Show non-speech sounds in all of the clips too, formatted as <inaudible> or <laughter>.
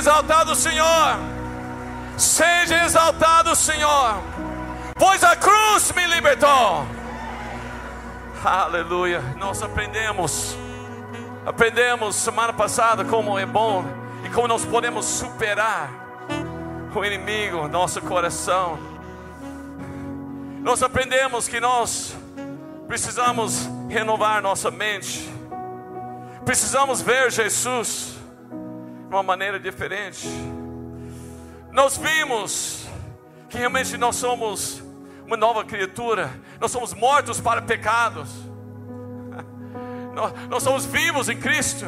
exaltado o Senhor. Seja exaltado o Senhor. Pois a cruz me libertou. Aleluia. Nós aprendemos. Aprendemos semana passada como é bom e como nós podemos superar o inimigo, nosso coração. Nós aprendemos que nós precisamos renovar nossa mente, precisamos ver Jesus de uma maneira diferente. Nós vimos que realmente nós somos uma nova criatura, nós somos mortos para pecados, <laughs> nós, nós somos vivos em Cristo,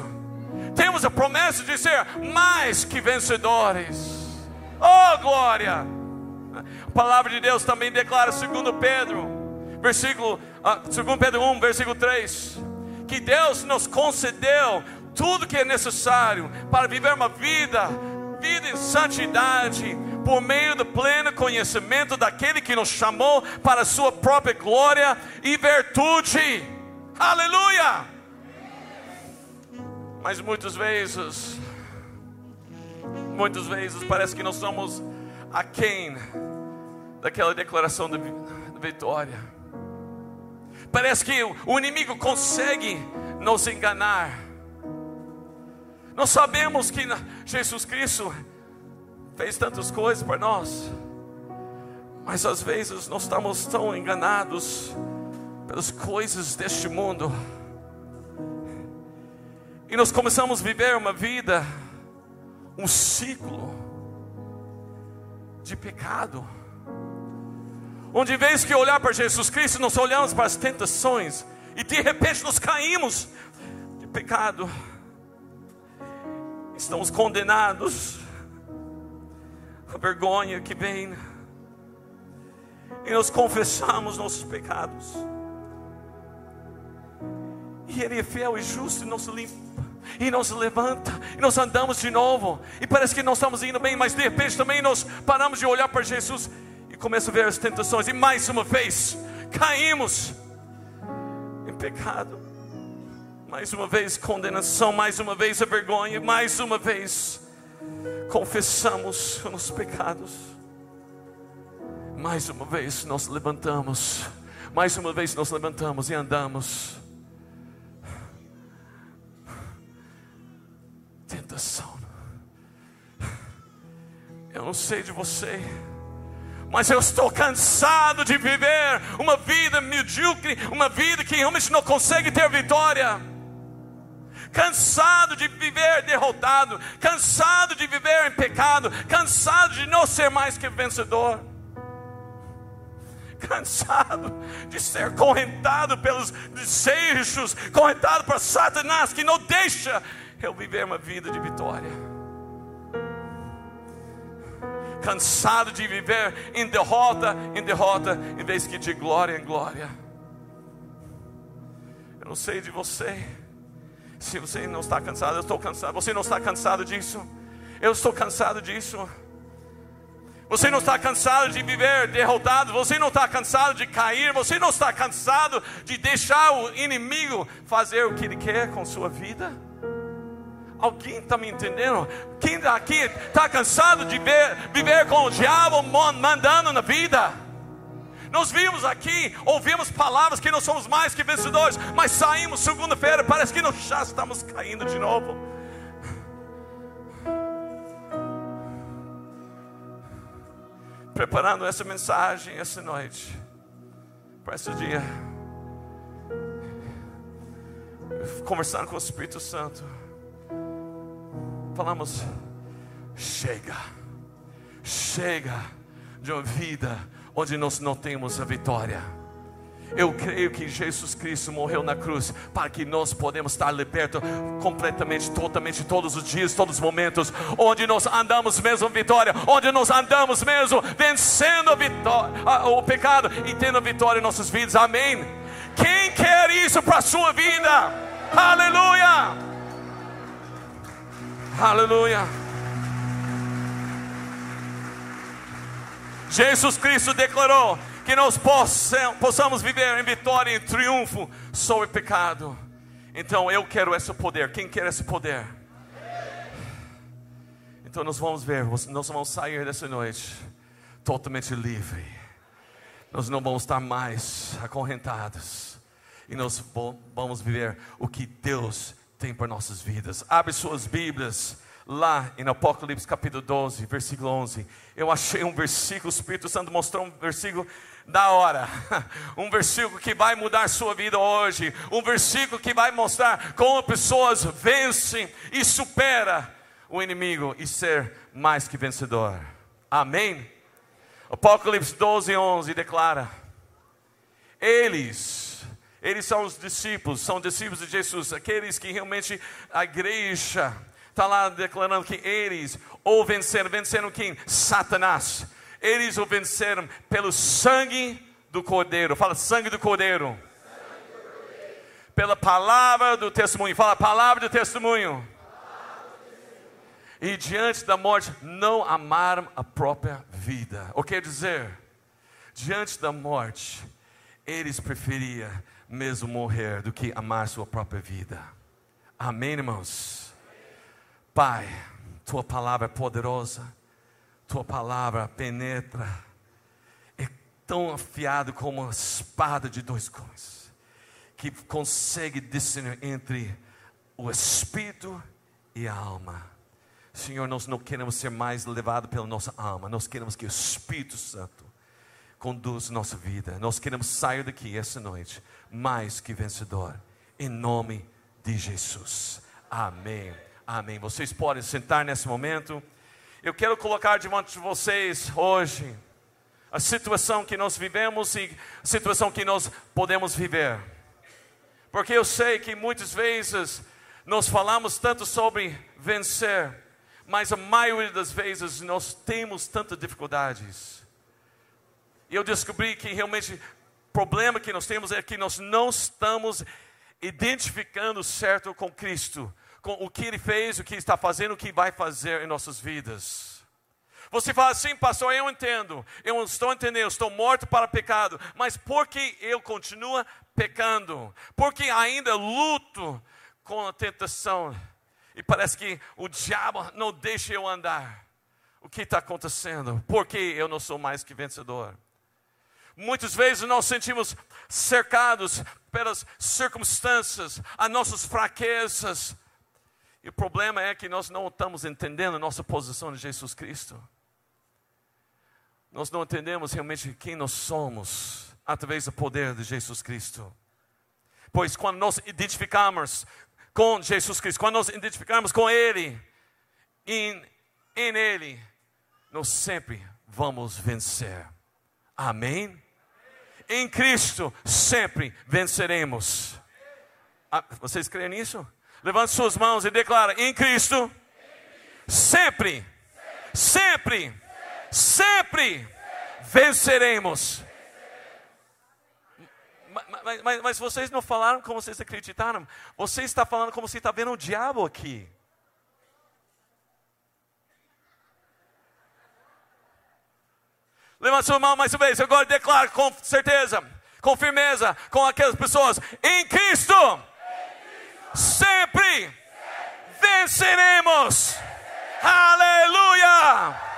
temos a promessa de ser mais que vencedores. Oh glória! A palavra de Deus também declara, segundo Pedro, versículo, uh, segundo Pedro 1, versículo 3, que Deus nos concedeu tudo que é necessário para viver uma vida, vida em santidade, por meio do pleno conhecimento daquele que nos chamou para a sua própria glória e virtude. Aleluia! Mas muitas vezes, muitas vezes parece que nós somos aquém daquela declaração de, vitória. Parece que o inimigo consegue nos enganar. Nós sabemos que Jesus Cristo fez tantas coisas para nós, mas às vezes nós estamos tão enganados pelas coisas deste mundo, e nós começamos a viver uma vida, um ciclo de pecado, onde em vez de olhar para Jesus Cristo, nós olhamos para as tentações, e de repente nós caímos de pecado, estamos condenados. A vergonha que vem, e nós confessamos nossos pecados, e Ele é fiel e justo e nos limpa, e nos levanta, e nós andamos de novo, e parece que nós estamos indo bem, mas de repente também nós paramos de olhar para Jesus e começamos a ver as tentações, e mais uma vez caímos em pecado, mais uma vez condenação, mais uma vez a vergonha, mais uma vez confessamos os pecados, mais uma vez nós levantamos, mais uma vez nós levantamos e andamos. Tentação. Eu não sei de você, mas eu estou cansado de viver uma vida medíocre, uma vida que realmente não consegue ter vitória cansado de viver derrotado, cansado de viver em pecado, cansado de não ser mais que vencedor, cansado de ser correntado pelos desejos, correntado por Satanás que não deixa eu viver uma vida de vitória. Cansado de viver em derrota, em derrota, em vez que de glória em glória. Eu não sei de você, se você não está cansado, eu estou cansado. Você não está cansado disso? Eu estou cansado disso. Você não está cansado de viver derrotado, você não está cansado de cair, você não está cansado de deixar o inimigo fazer o que ele quer com sua vida? Alguém está me entendendo? Quem aqui está cansado de ver, viver com o diabo mandando na vida? Nós vimos aqui, ouvimos palavras que nós somos mais que vencedores, mas saímos segunda-feira, parece que nós já estamos caindo de novo. Preparando essa mensagem essa noite, para esse dia, conversando com o Espírito Santo, falamos: chega, chega de uma vida onde nós não temos a vitória. Eu creio que Jesus Cristo morreu na cruz para que nós podemos estar libertos completamente, totalmente, todos os dias, todos os momentos, onde nós andamos mesmo vitória, onde nós andamos mesmo vencendo vitória, o pecado e tendo vitória em nossas vidas. Amém. Quem quer isso para a sua vida? Aleluia! Aleluia! Jesus Cristo declarou que nós possamos viver em vitória e triunfo sobre o pecado. Então eu quero esse poder. Quem quer esse poder? Então nós vamos ver, nós vamos sair dessa noite totalmente livre. Nós não vamos estar mais acorrentados. E nós vamos viver o que Deus tem para nossas vidas. Abre suas Bíblias lá em Apocalipse capítulo 12, versículo 11. Eu achei um versículo, o Espírito Santo mostrou um versículo da hora. <laughs> Um versículo que vai mudar sua vida hoje. Um versículo que vai mostrar como pessoas vencem e supera o inimigo e ser mais que vencedor. Amém. Apocalipse 12, 11 declara: Eles, eles são os discípulos, são discípulos de Jesus, aqueles que realmente a igreja está lá declarando que eles ou venceram, venceram quem? Satanás. Eles o venceram pelo sangue do Cordeiro. Fala, sangue do Cordeiro. Pela palavra do testemunho. Fala, palavra do testemunho. E diante da morte, não amaram a própria vida. O que quer dizer? Diante da morte, eles preferiam mesmo morrer do que amar sua própria vida. Amém, irmãos? Pai, tua palavra é poderosa tua palavra penetra, é tão afiado como uma espada de dois gumes, que consegue discernir entre o espírito e a alma. Senhor, nós não queremos ser mais levados pela nossa alma, nós queremos que o Espírito Santo conduza nossa vida. Nós queremos sair daqui essa noite mais que vencedor, em nome de Jesus. Amém. Amém. Vocês podem sentar nesse momento. Eu quero colocar diante de vocês hoje a situação que nós vivemos e a situação que nós podemos viver. Porque eu sei que muitas vezes nós falamos tanto sobre vencer, mas a maioria das vezes nós temos tantas dificuldades. E eu descobri que realmente o problema que nós temos é que nós não estamos identificando certo com Cristo com o que ele fez, o que está fazendo, o que vai fazer em nossas vidas. Você fala assim, pastor, eu entendo, eu estou entendendo, eu estou morto para pecado, mas por que eu continuo pecando? Porque ainda luto com a tentação e parece que o diabo não deixa eu andar. O que está acontecendo? Por que eu não sou mais que vencedor? Muitas vezes nós sentimos cercados pelas circunstâncias, as nossas fraquezas, e o problema é que nós não estamos entendendo a nossa posição em Jesus Cristo. Nós não entendemos realmente quem nós somos através do poder de Jesus Cristo. Pois quando nós identificamos com Jesus Cristo, quando nós identificamos com Ele, em, em Ele, nós sempre vamos vencer. Amém? Em Cristo sempre venceremos. Ah, vocês creem nisso? Levante suas mãos e declara: em Cristo, sempre, sempre, sempre venceremos. Mas, mas, mas, vocês não falaram como vocês acreditaram. Você está falando como se está vendo o diabo aqui. Levante sua mão mais uma vez. Agora declaro com certeza, com firmeza, com aquelas pessoas. Em Cristo sempre venceremos. Aleluia!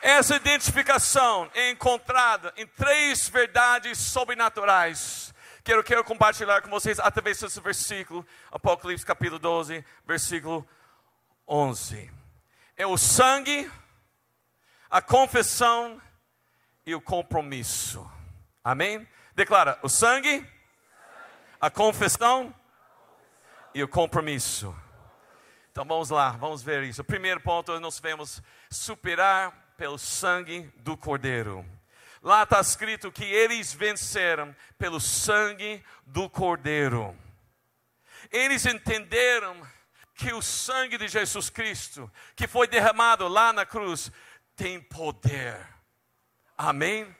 Essa identificação é encontrada em três verdades sobrenaturais. Que eu quero compartilhar com vocês através desse versículo, Apocalipse capítulo 12, versículo 11. É o sangue, a confissão e o compromisso. Amém? Declara: o sangue, a confissão e o compromisso. Então vamos lá, vamos ver isso. O primeiro ponto nós vemos superar pelo sangue do Cordeiro. Lá está escrito que eles venceram pelo sangue do Cordeiro. Eles entenderam que o sangue de Jesus Cristo, que foi derramado lá na cruz, tem poder. Amém?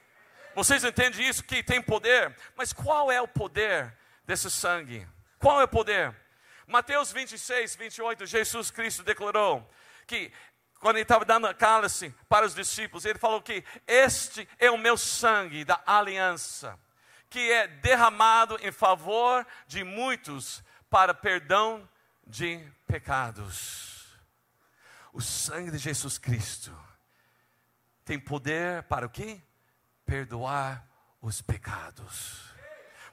Vocês entendem isso? Que tem poder? Mas qual é o poder desse sangue? Qual é o poder? Mateus 26, 28, Jesus Cristo declarou que quando ele estava dando cálice para os discípulos, ele falou que este é o meu sangue da aliança, que é derramado em favor de muitos para perdão de pecados. O sangue de Jesus Cristo tem poder para o quê? Perdoar os pecados.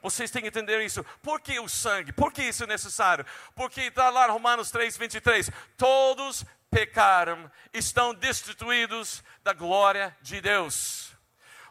Vocês têm que entender isso. Por que o sangue? Por que isso é necessário? Porque está lá Romanos 3, 23. Todos pecaram, estão destituídos da glória de Deus.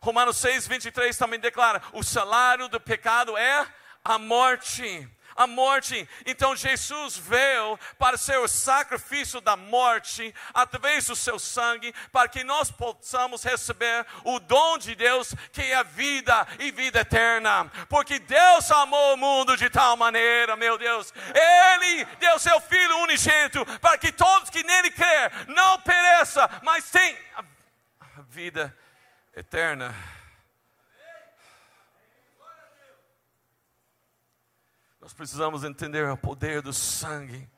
Romanos 6, 23 também declara: o salário do pecado é a morte a morte. Então Jesus veio para ser o sacrifício da morte através do seu sangue, para que nós possamos receber o dom de Deus, que é a vida e vida eterna. Porque Deus amou o mundo de tal maneira, meu Deus, Ele deu seu Filho unigênito, para que todos que nele crer não pereça, mas tenham vida eterna. Nós precisamos entender o poder do sangue,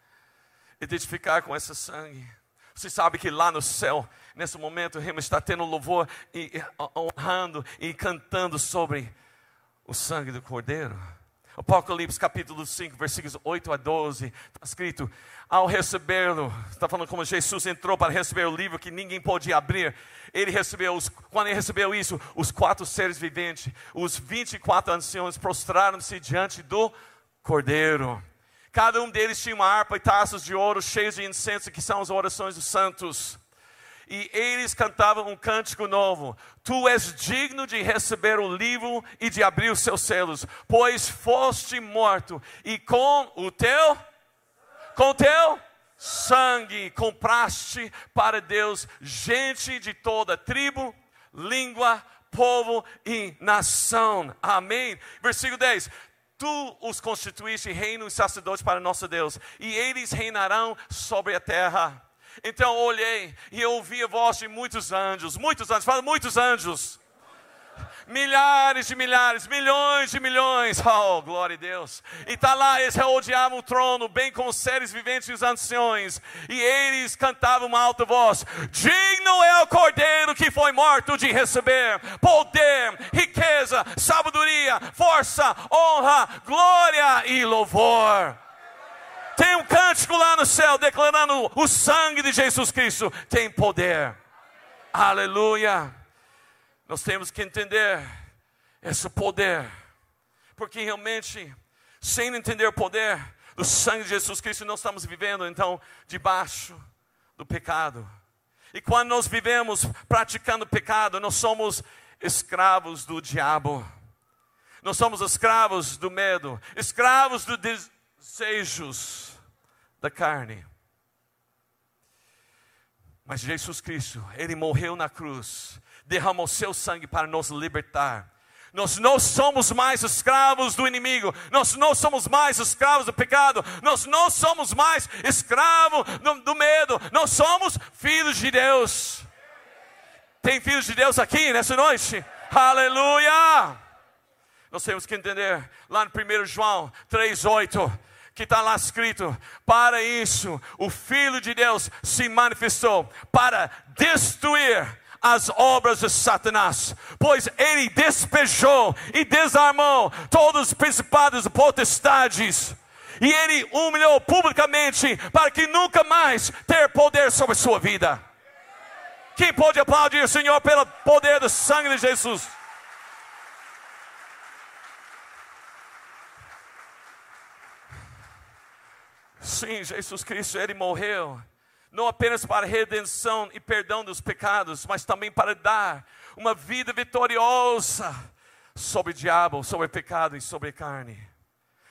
identificar com esse sangue. Você sabe que lá no céu, nesse momento, o reino está tendo louvor e, e honrando e cantando sobre o sangue do Cordeiro. Apocalipse capítulo 5, versículos 8 a 12, está escrito: ao recebê-lo, está falando como Jesus entrou para receber o livro que ninguém podia abrir. Ele recebeu, os, quando ele recebeu isso, os quatro seres viventes, os 24 anciões prostraram-se diante do cordeiro. Cada um deles tinha uma harpa e taças de ouro cheios de incenso, que são as orações dos santos. E eles cantavam um cântico novo: Tu és digno de receber o livro e de abrir os seus selos, pois foste morto, e com o teu, com o teu sangue compraste para Deus gente de toda tribo, língua, povo e nação. Amém. Versículo 10: Tu os constituíste reino e sacerdote para nosso Deus, e eles reinarão sobre a terra. Então olhei e ouvi a voz de muitos anjos, muitos anjos, fala muitos anjos, milhares de milhares, milhões de milhões, <laughs> oh, glória a Deus. E está lá, eles rodeavam o trono, bem como os seres viventes e os anciões, e eles cantavam uma alta voz: Digno é o cordeiro que foi morto de receber poder, riqueza, sabedoria, força, honra, glória e louvor. Tem um cântico lá no céu declarando o sangue de Jesus Cristo tem poder. Aleluia. Nós temos que entender esse poder, porque realmente, sem entender o poder do sangue de Jesus Cristo, nós estamos vivendo então debaixo do pecado. E quando nós vivemos praticando pecado, nós somos escravos do diabo. Nós somos escravos do medo, escravos dos desejos da carne. Mas Jesus Cristo, Ele morreu na cruz derramou seu sangue para nos libertar. Nós não somos mais escravos do inimigo, nós não somos mais escravos do pecado, nós não somos mais escravos do, do medo, nós somos filhos de Deus. Tem filhos de Deus aqui nessa noite? Aleluia! Nós temos que entender lá no 1 João 3,8 que está lá escrito: para isso o Filho de Deus se manifestou para destruir as obras de Satanás, pois ele despejou e desarmou todos os principados e potestades, e ele humilhou publicamente para que nunca mais ter poder sobre sua vida. Quem pode aplaudir o Senhor pelo poder do sangue de Jesus? Sim, Jesus Cristo, Ele morreu não apenas para redenção e perdão dos pecados, mas também para dar uma vida vitoriosa sobre o diabo, sobre o pecado e sobre a carne.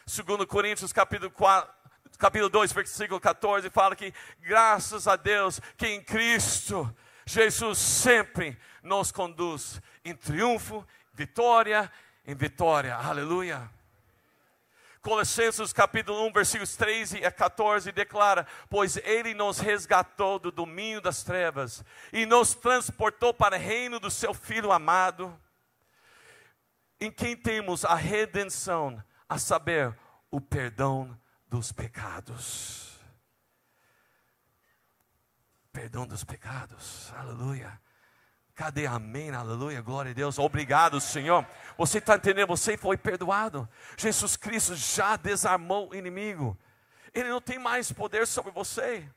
Segundo Coríntios capítulo 4, capítulo 2, versículo 14, fala que graças a Deus que em Cristo Jesus sempre nos conduz em triunfo, vitória em vitória. Aleluia. Colossenses capítulo 1, versículos 13 a 14 declara: Pois Ele nos resgatou do domínio das trevas e nos transportou para o reino do Seu Filho amado, em quem temos a redenção, a saber, o perdão dos pecados. Perdão dos pecados, aleluia. Cadê amém? Aleluia, glória a Deus. Obrigado, Senhor. Você está entendendo? Você foi perdoado. Jesus Cristo já desarmou o inimigo. Ele não tem mais poder sobre você.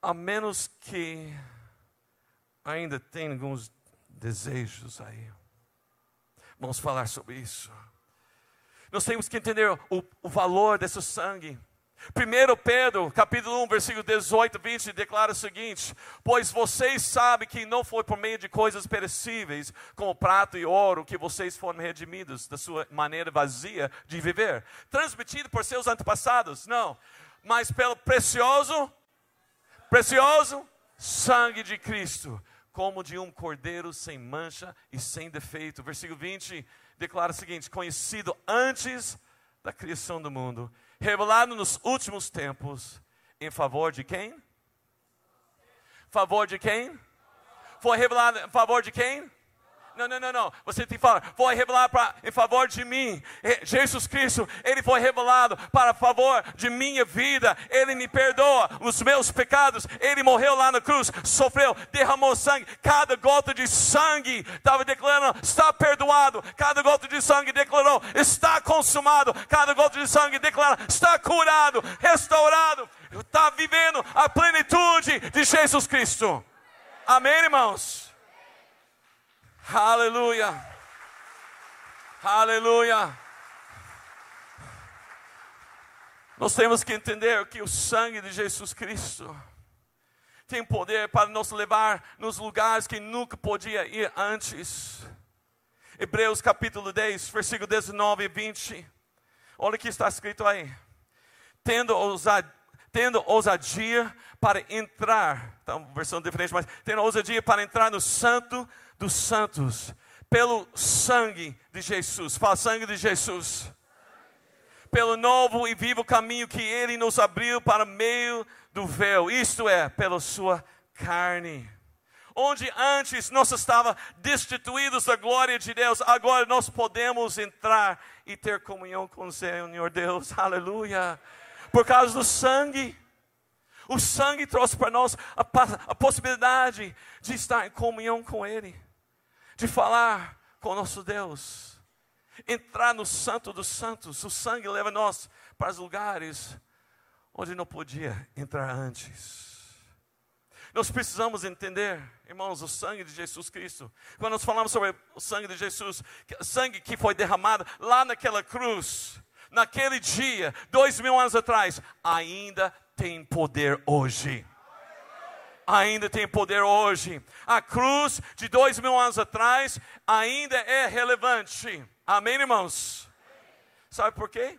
A menos que ainda tenha alguns desejos aí. Vamos falar sobre isso. Nós temos que entender o, o valor desse sangue. 1 Pedro, capítulo 1, versículo 18, 20, declara o seguinte: Pois vocês sabem que não foi por meio de coisas perecíveis, como prata e ouro, que vocês foram redimidos da sua maneira vazia de viver, transmitido por seus antepassados, não, mas pelo precioso, precioso sangue de Cristo, como de um cordeiro sem mancha e sem defeito. Versículo 20 declara o seguinte: Conhecido antes da criação do mundo revelado nos últimos tempos, em favor de quem? Favor de quem? Foi revelado em favor de quem? Não, não, não, não. Você tem que falar, foi revelado pra, em favor de mim. Jesus Cristo, Ele foi revelado para favor de minha vida. Ele me perdoa os meus pecados. Ele morreu lá na cruz, sofreu, derramou sangue. Cada gota de sangue estava declarando, está perdoado. Cada gota de sangue declarou, está consumado. Cada gota de sangue declara, está curado, restaurado. Está vivendo a plenitude de Jesus Cristo. Amém, irmãos? Aleluia. Aleluia. Nós temos que entender que o sangue de Jesus Cristo tem poder para nos levar nos lugares que nunca podia ir antes. Hebreus capítulo 10, versículo 19 e 20. Olha o que está escrito aí. Tendo ousadia, tendo ousadia para entrar, tá uma versão diferente, mas tendo ousadia para entrar no santo dos santos, pelo sangue de Jesus. Fala, sangue de Jesus. Pelo novo e vivo caminho que Ele nos abriu para meio do véu, isto é, pela Sua carne. Onde antes nós estávamos destituídos da glória de Deus, agora nós podemos entrar e ter comunhão com o Senhor Deus, aleluia, por causa do sangue. O sangue trouxe para nós a, a possibilidade de estar em comunhão com Ele de falar com o nosso Deus, entrar no Santo dos Santos. O sangue leva nós para os lugares onde não podia entrar antes. Nós precisamos entender, irmãos, o sangue de Jesus Cristo. Quando nós falamos sobre o sangue de Jesus, sangue que foi derramado lá naquela cruz, naquele dia, dois mil anos atrás, ainda tem poder hoje ainda tem poder hoje. A cruz de dois mil anos atrás ainda é relevante. Amém, irmãos? Sabe por quê?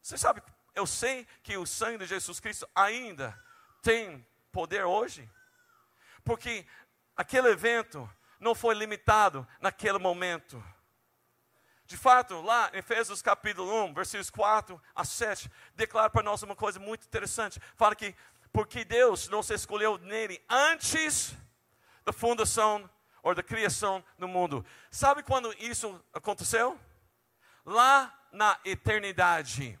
Você sabe, eu sei que o sangue de Jesus Cristo ainda tem poder hoje, porque aquele evento não foi limitado naquele momento. De fato, lá em Efésios capítulo 1, versículos 4 a 7, declara para nós uma coisa muito interessante. Fala que porque Deus não se escolheu nele antes da fundação ou da criação do mundo. Sabe quando isso aconteceu? Lá na eternidade.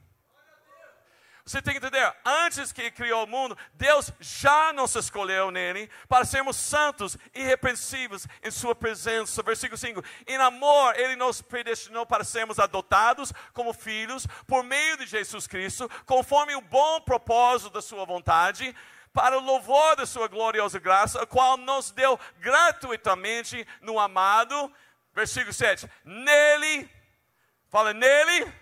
Você tem que entender, antes que criou o mundo, Deus já nos escolheu nele para sermos santos, irrepreensíveis em sua presença. Versículo 5. Em amor, ele nos predestinou para sermos adotados como filhos por meio de Jesus Cristo, conforme o bom propósito da sua vontade, para o louvor da sua gloriosa graça, a qual nos deu gratuitamente no amado. Versículo 7. Nele, fala nele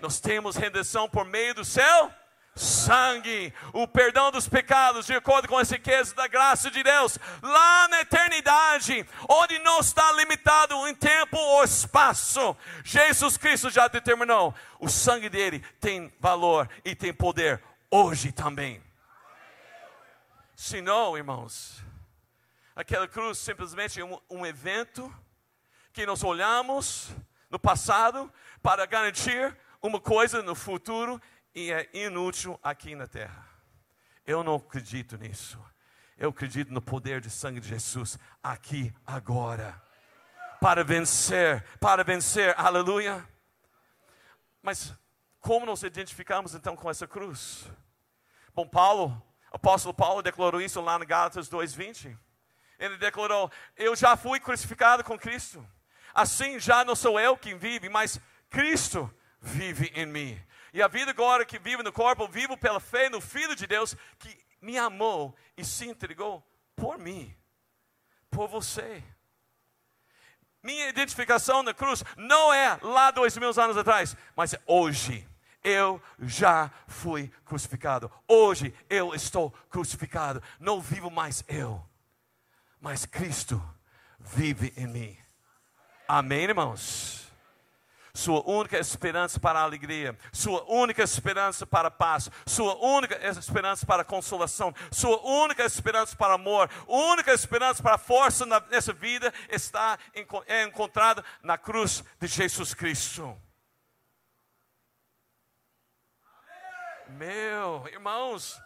nós temos redenção por meio do seu sangue, o perdão dos pecados, de acordo com esse riqueza da graça de Deus, lá na eternidade, onde não está limitado em tempo ou espaço. Jesus Cristo já determinou, o sangue dele tem valor e tem poder hoje também. Se não, irmãos, aquela cruz simplesmente é um, um evento que nós olhamos no passado para garantir uma coisa no futuro e é inútil aqui na terra. Eu não acredito nisso. Eu acredito no poder de sangue de Jesus aqui, agora. Para vencer, para vencer, aleluia. Mas como nos identificamos então com essa cruz? Bom, Paulo, apóstolo Paulo declarou isso lá no Gálatas 2:20. Ele declarou: Eu já fui crucificado com Cristo. Assim já não sou eu quem vive, mas Cristo vive em mim. E a vida agora que vivo no corpo, vivo pela fé no Filho de Deus que me amou e se entregou por mim, por você. Minha identificação na cruz não é lá dois mil anos atrás, mas é hoje. Eu já fui crucificado. Hoje eu estou crucificado. Não vivo mais eu, mas Cristo vive em mim. Amém, irmãos? Sua única esperança para a alegria, sua única esperança para a paz, sua única esperança para a consolação, sua única esperança para amor, única esperança para a força nessa vida está é encontrada na cruz de Jesus Cristo. Meu, irmãos,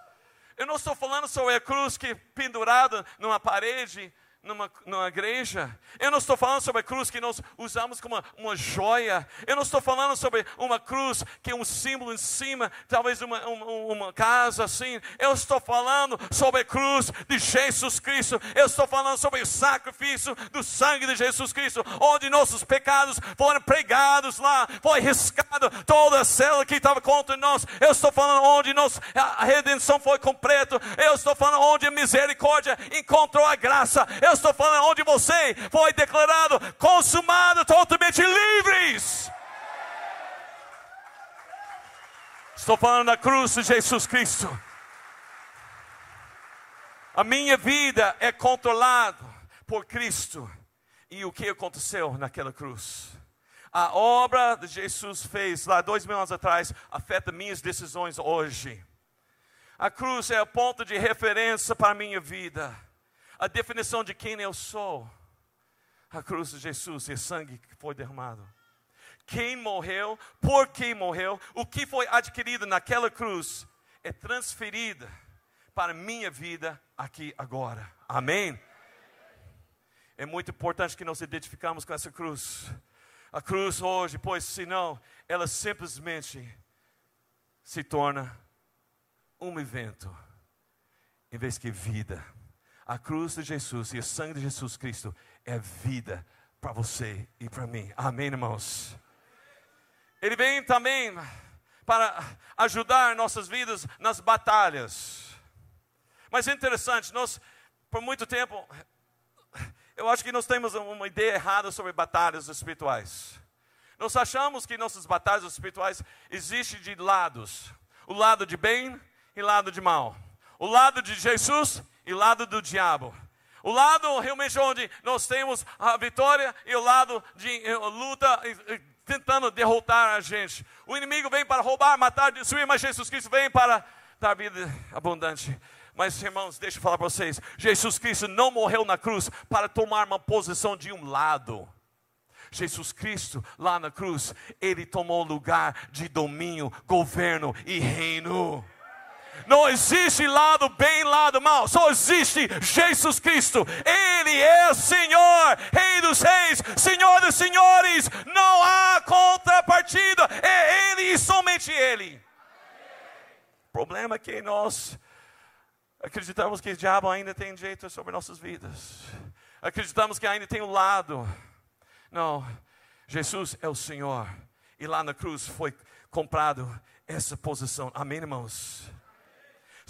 eu não estou falando sobre a cruz que pendurada numa parede numa, numa igreja. Eu não estou falando sobre a cruz que nós usamos como uma, uma joia. Eu não estou falando sobre uma cruz que é um símbolo em cima, talvez uma, uma, uma casa assim. Eu estou falando sobre a cruz de Jesus Cristo. Eu estou falando sobre o sacrifício do sangue de Jesus Cristo, onde nossos pecados foram pregados lá, foi riscado toda a célula que estava contra nós. Eu estou falando onde a redenção foi completa. Eu estou falando onde a misericórdia encontrou a graça. Eu eu estou falando onde você foi declarado consumado, totalmente livres. Estou falando da cruz de Jesus Cristo. A minha vida é controlada por Cristo. E o que aconteceu naquela cruz? A obra de Jesus fez lá dois mil anos atrás afeta minhas decisões hoje. A cruz é o ponto de referência para a minha vida a definição de quem eu sou. A cruz de Jesus e sangue que foi derramado. Quem morreu, por quem morreu, o que foi adquirido naquela cruz é transferida para minha vida aqui agora. Amém? É muito importante que nós identificamos com essa cruz. A cruz hoje, pois senão ela simplesmente se torna um evento, em vez que vida. A cruz de Jesus e o sangue de Jesus Cristo é vida para você e para mim. Amém, irmãos? Ele vem também para ajudar nossas vidas nas batalhas. Mas é interessante, nós, por muito tempo, eu acho que nós temos uma ideia errada sobre batalhas espirituais. Nós achamos que nossas batalhas espirituais existem de lados: o lado de bem e o lado de mal. O lado de Jesus e lado do diabo. O lado realmente onde nós temos a vitória e o lado de eh, luta tentando derrotar a gente. O inimigo vem para roubar, matar, destruir, mas Jesus Cristo vem para dar vida abundante. Mas irmãos, deixa eu falar para vocês: Jesus Cristo não morreu na cruz para tomar uma posição de um lado. Jesus Cristo, lá na cruz, ele tomou lugar de domínio, governo e reino. Não existe lado bem, lado mal. Só existe Jesus Cristo. Ele é Senhor, Rei dos Reis, Senhor dos Senhores. Não há contrapartida. É Ele e somente Ele. O problema é que nós acreditamos que o diabo ainda tem jeito sobre nossas vidas. Acreditamos que ainda tem um lado. Não, Jesus é o Senhor. E lá na cruz foi comprado essa posição. Amém, irmãos?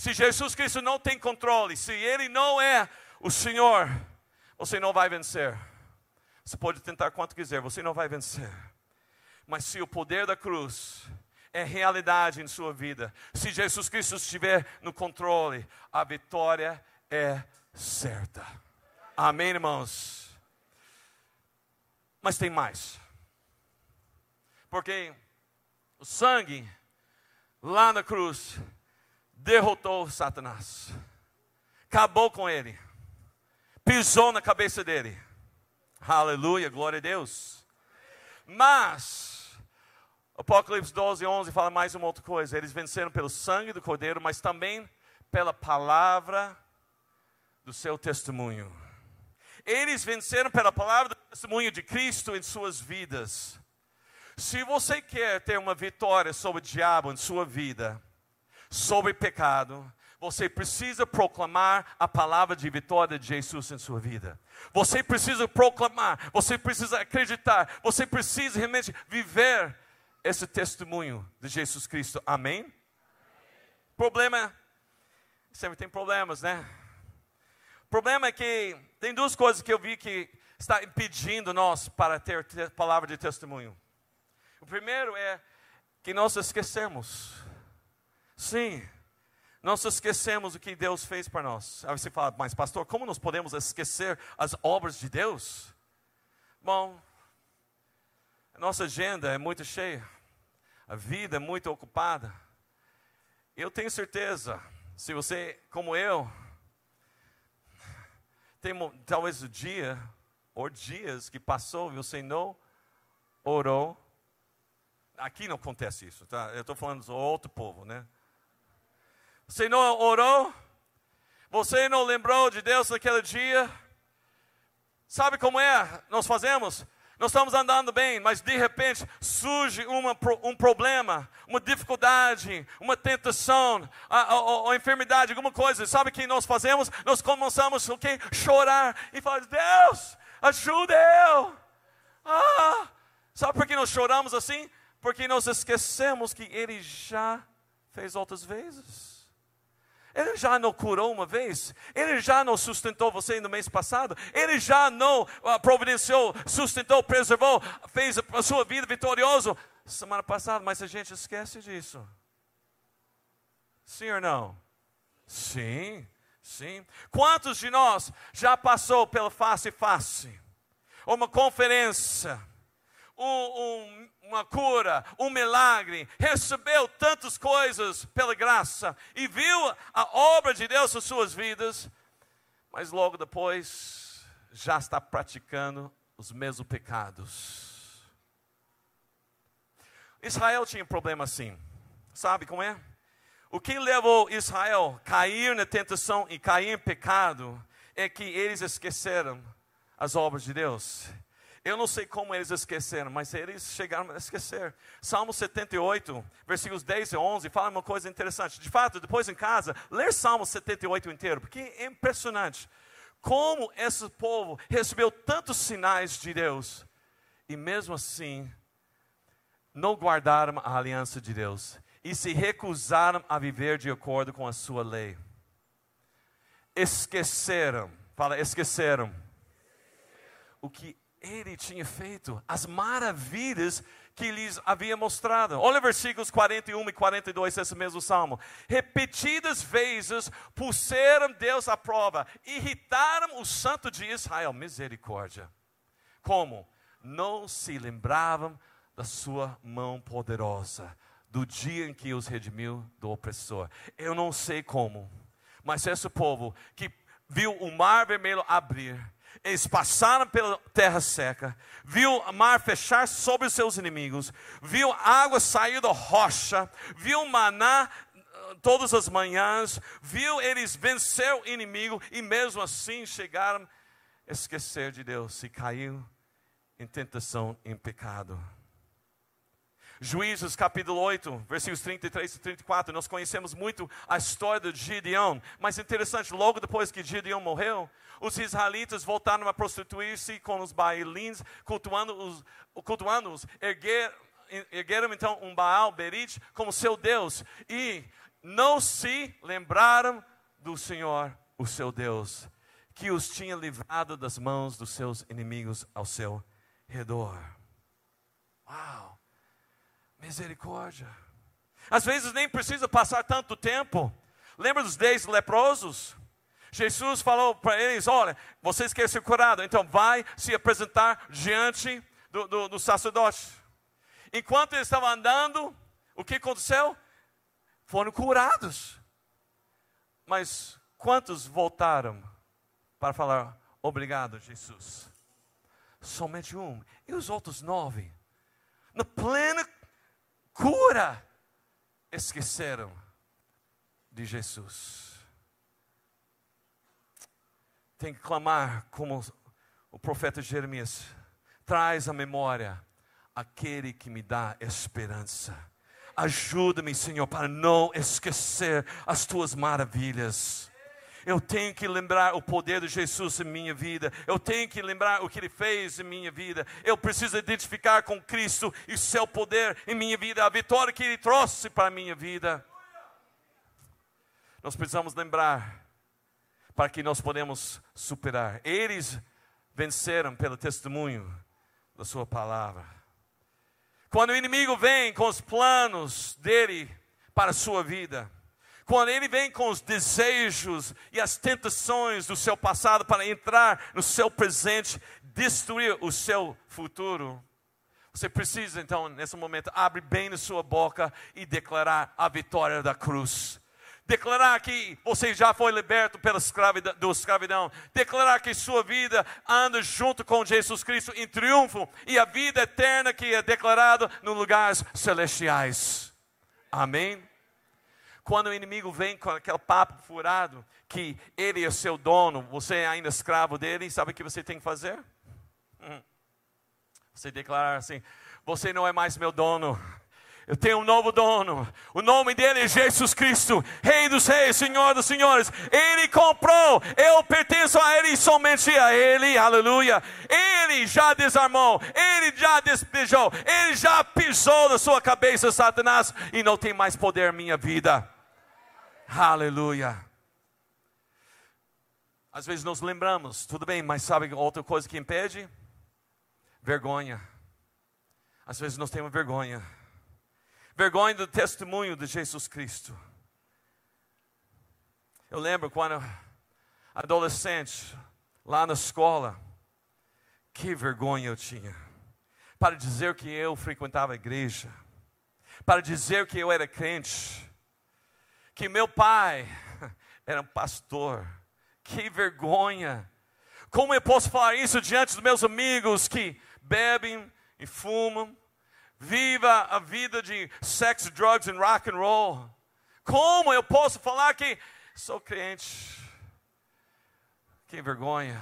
Se Jesus Cristo não tem controle, se Ele não é o Senhor, você não vai vencer. Você pode tentar quanto quiser, você não vai vencer. Mas se o poder da cruz é realidade em sua vida, se Jesus Cristo estiver no controle, a vitória é certa. Amém, irmãos? Mas tem mais. Porque o sangue lá na cruz derrotou Satanás, acabou com ele, pisou na cabeça dele. Aleluia, glória a Deus. Mas, Apocalipse 12, 11 fala mais uma outra coisa: eles venceram pelo sangue do Cordeiro, mas também pela palavra do seu testemunho. Eles venceram pela palavra do testemunho de Cristo em suas vidas. Se você quer ter uma vitória sobre o diabo em sua vida, sobre pecado, você precisa proclamar a palavra de vitória de Jesus em sua vida. Você precisa proclamar, você precisa acreditar, você precisa realmente viver esse testemunho de Jesus Cristo. Amém? Problema, sempre tem problemas, né? Problema é que tem duas coisas que eu vi que está impedindo nós para ter palavra de testemunho. O primeiro é que nós esquecemos. Sim, nós esquecemos o que Deus fez para nós. Aí você fala, mas pastor, como nós podemos esquecer as obras de Deus? Bom, nossa agenda é muito cheia, a vida é muito ocupada. Eu tenho certeza, se você, como eu, tem talvez o dia ou dias que passou e você não orou. Aqui não acontece isso, tá? Eu estou falando do outro povo, né? Você não orou? Você não lembrou de Deus naquele dia? Sabe como é? Nós fazemos? Nós estamos andando bem, mas de repente surge uma, um problema, uma dificuldade, uma tentação, a, a, a, enfermidade, alguma coisa. Sabe o que nós fazemos? Nós começamos o okay, chorar e falar: Deus, ajuda eu. Ah, sabe por que nós choramos assim? Porque nós esquecemos que Ele já fez outras vezes. Ele já não curou uma vez? Ele já não sustentou você no mês passado? Ele já não uh, providenciou, sustentou, preservou, fez a sua vida vitoriosa semana passada? Mas a gente esquece disso. Sim ou não? Sim, sim. Quantos de nós já passou pela face a face? Uma conferência, um, um uma cura, um milagre, recebeu tantas coisas pela graça e viu a obra de Deus nas suas vidas, mas logo depois já está praticando os mesmos pecados. Israel tinha um problema assim, sabe como é? O que levou Israel a cair na tentação e cair em pecado é que eles esqueceram as obras de Deus. Eu não sei como eles esqueceram, mas eles chegaram a esquecer. Salmo 78, versículos 10 e 11, fala uma coisa interessante. De fato, depois em casa, ler Salmo 78 inteiro, porque é impressionante como esse povo recebeu tantos sinais de Deus e mesmo assim não guardaram a aliança de Deus e se recusaram a viver de acordo com a sua lei. Esqueceram, fala, esqueceram o que ele tinha feito, as maravilhas que lhes havia mostrado. Olha versículos 41 e 42 desse mesmo salmo. Repetidas vezes puseram Deus à prova, irritaram o santo de Israel. Misericórdia. Como? Não se lembravam da sua mão poderosa, do dia em que os redimiu do opressor. Eu não sei como, mas esse povo que viu o mar vermelho abrir, eles passaram pela terra seca, viu o mar fechar sobre os seus inimigos, viu água sair da rocha, viu maná uh, todas as manhãs, viu eles vencer o inimigo e mesmo assim chegaram a esquecer de Deus e caiu em tentação, em pecado. Juízes capítulo 8, versículos 33 e 34, nós conhecemos muito a história de Gideão, mas interessante, logo depois que Gideão morreu, os israelitas voltaram a prostituir-se com os bailins, cultuando-os, cultuando-os erguer, ergueram então um Baal Berit como seu Deus, e não se lembraram do Senhor, o seu Deus, que os tinha livrado das mãos dos seus inimigos ao seu redor. Uau! Misericórdia. Às vezes nem precisa passar tanto tempo. Lembra dos dez leprosos? Jesus falou para eles: Olha, vocês querem ser curados, então vai se apresentar diante do, do, do sacerdote. Enquanto eles estavam andando, o que aconteceu? Foram curados. Mas quantos voltaram para falar obrigado, Jesus? Somente um. E os outros nove? Na plena cura, esqueceram de Jesus. Tem que clamar como o profeta Jeremias traz à memória aquele que me dá esperança, ajuda-me, Senhor, para não esquecer as tuas maravilhas. Eu tenho que lembrar o poder de Jesus em minha vida. Eu tenho que lembrar o que Ele fez em minha vida. Eu preciso identificar com Cristo e seu poder em minha vida, a vitória que Ele trouxe para a minha vida. Nós precisamos lembrar para que nós podemos superar. Eles venceram pelo testemunho da Sua palavra. Quando o inimigo vem com os planos dele para a sua vida, quando ele vem com os desejos e as tentações do seu passado para entrar no seu presente, destruir o seu futuro, você precisa então, nesse momento, abrir bem a sua boca e declarar a vitória da cruz. Declarar que você já foi liberto pela escravidão, do escravidão. Declarar que sua vida anda junto com Jesus Cristo em triunfo e a vida eterna que é declarada nos lugares celestiais. Amém? Quando o inimigo vem com aquele papo furado, que ele é seu dono, você é ainda escravo dele, sabe o que você tem que fazer? Hum. Você declarar assim: Você não é mais meu dono. Eu tenho um novo dono. O nome dele é Jesus Cristo, Rei dos Reis, Senhor dos Senhores. Ele comprou. Eu pertenço a Ele somente a Ele. Aleluia. Ele já desarmou. Ele já despejou. Ele já pisou na sua cabeça, Satanás, e não tem mais poder minha vida. Aleluia. Às vezes nos lembramos, tudo bem, mas sabe outra coisa que impede? Vergonha. Às vezes nós temos vergonha. Vergonha do testemunho de Jesus Cristo. Eu lembro quando adolescente, lá na escola, que vergonha eu tinha. Para dizer que eu frequentava a igreja, para dizer que eu era crente, que meu pai <laughs> era um pastor. Que vergonha! Como eu posso falar isso diante dos meus amigos que bebem e fumam, viva a vida de sexo, drugs e rock and roll? Como eu posso falar que sou crente? Que vergonha!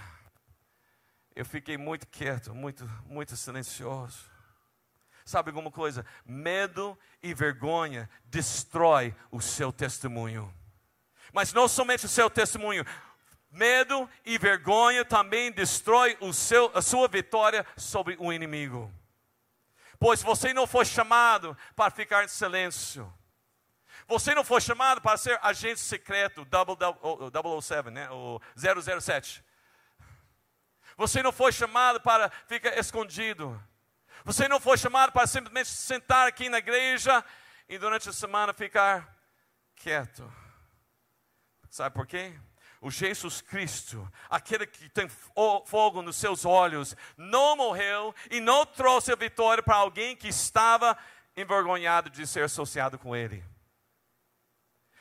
Eu fiquei muito quieto, muito, muito silencioso. Sabe alguma coisa? Medo e vergonha destrói o seu testemunho. Mas não somente o seu testemunho, medo e vergonha também destrói o seu, a sua vitória sobre o inimigo. Pois você não foi chamado para ficar em silêncio. Você não foi chamado para ser agente secreto, 007, né? o 007. Você não foi chamado para ficar escondido. Você não foi chamado para simplesmente sentar aqui na igreja e durante a semana ficar quieto. Sabe por quê? O Jesus Cristo, aquele que tem fogo nos seus olhos, não morreu e não trouxe a vitória para alguém que estava envergonhado de ser associado com ele.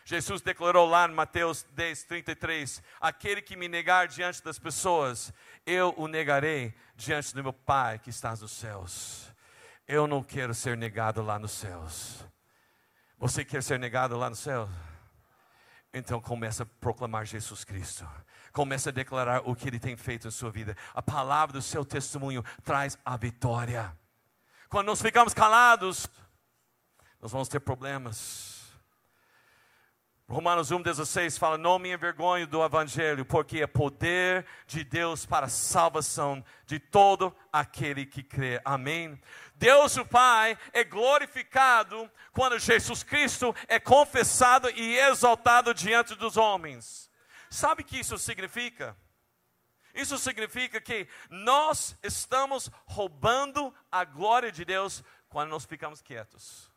Jesus declarou lá em Mateus 10, 33: Aquele que me negar diante das pessoas, eu o negarei diante do meu Pai que está nos céus. Eu não quero ser negado lá nos céus. Você quer ser negado lá nos céus? Então começa a proclamar Jesus Cristo. Começa a declarar o que Ele tem feito em sua vida. A palavra do seu testemunho traz a vitória. Quando nós ficamos calados, nós vamos ter problemas. Romanos 1,16 fala: Não me envergonho do Evangelho, porque é poder de Deus para a salvação de todo aquele que crê. Amém. Deus o Pai é glorificado quando Jesus Cristo é confessado e exaltado diante dos homens. Sabe o que isso significa? Isso significa que nós estamos roubando a glória de Deus quando nós ficamos quietos.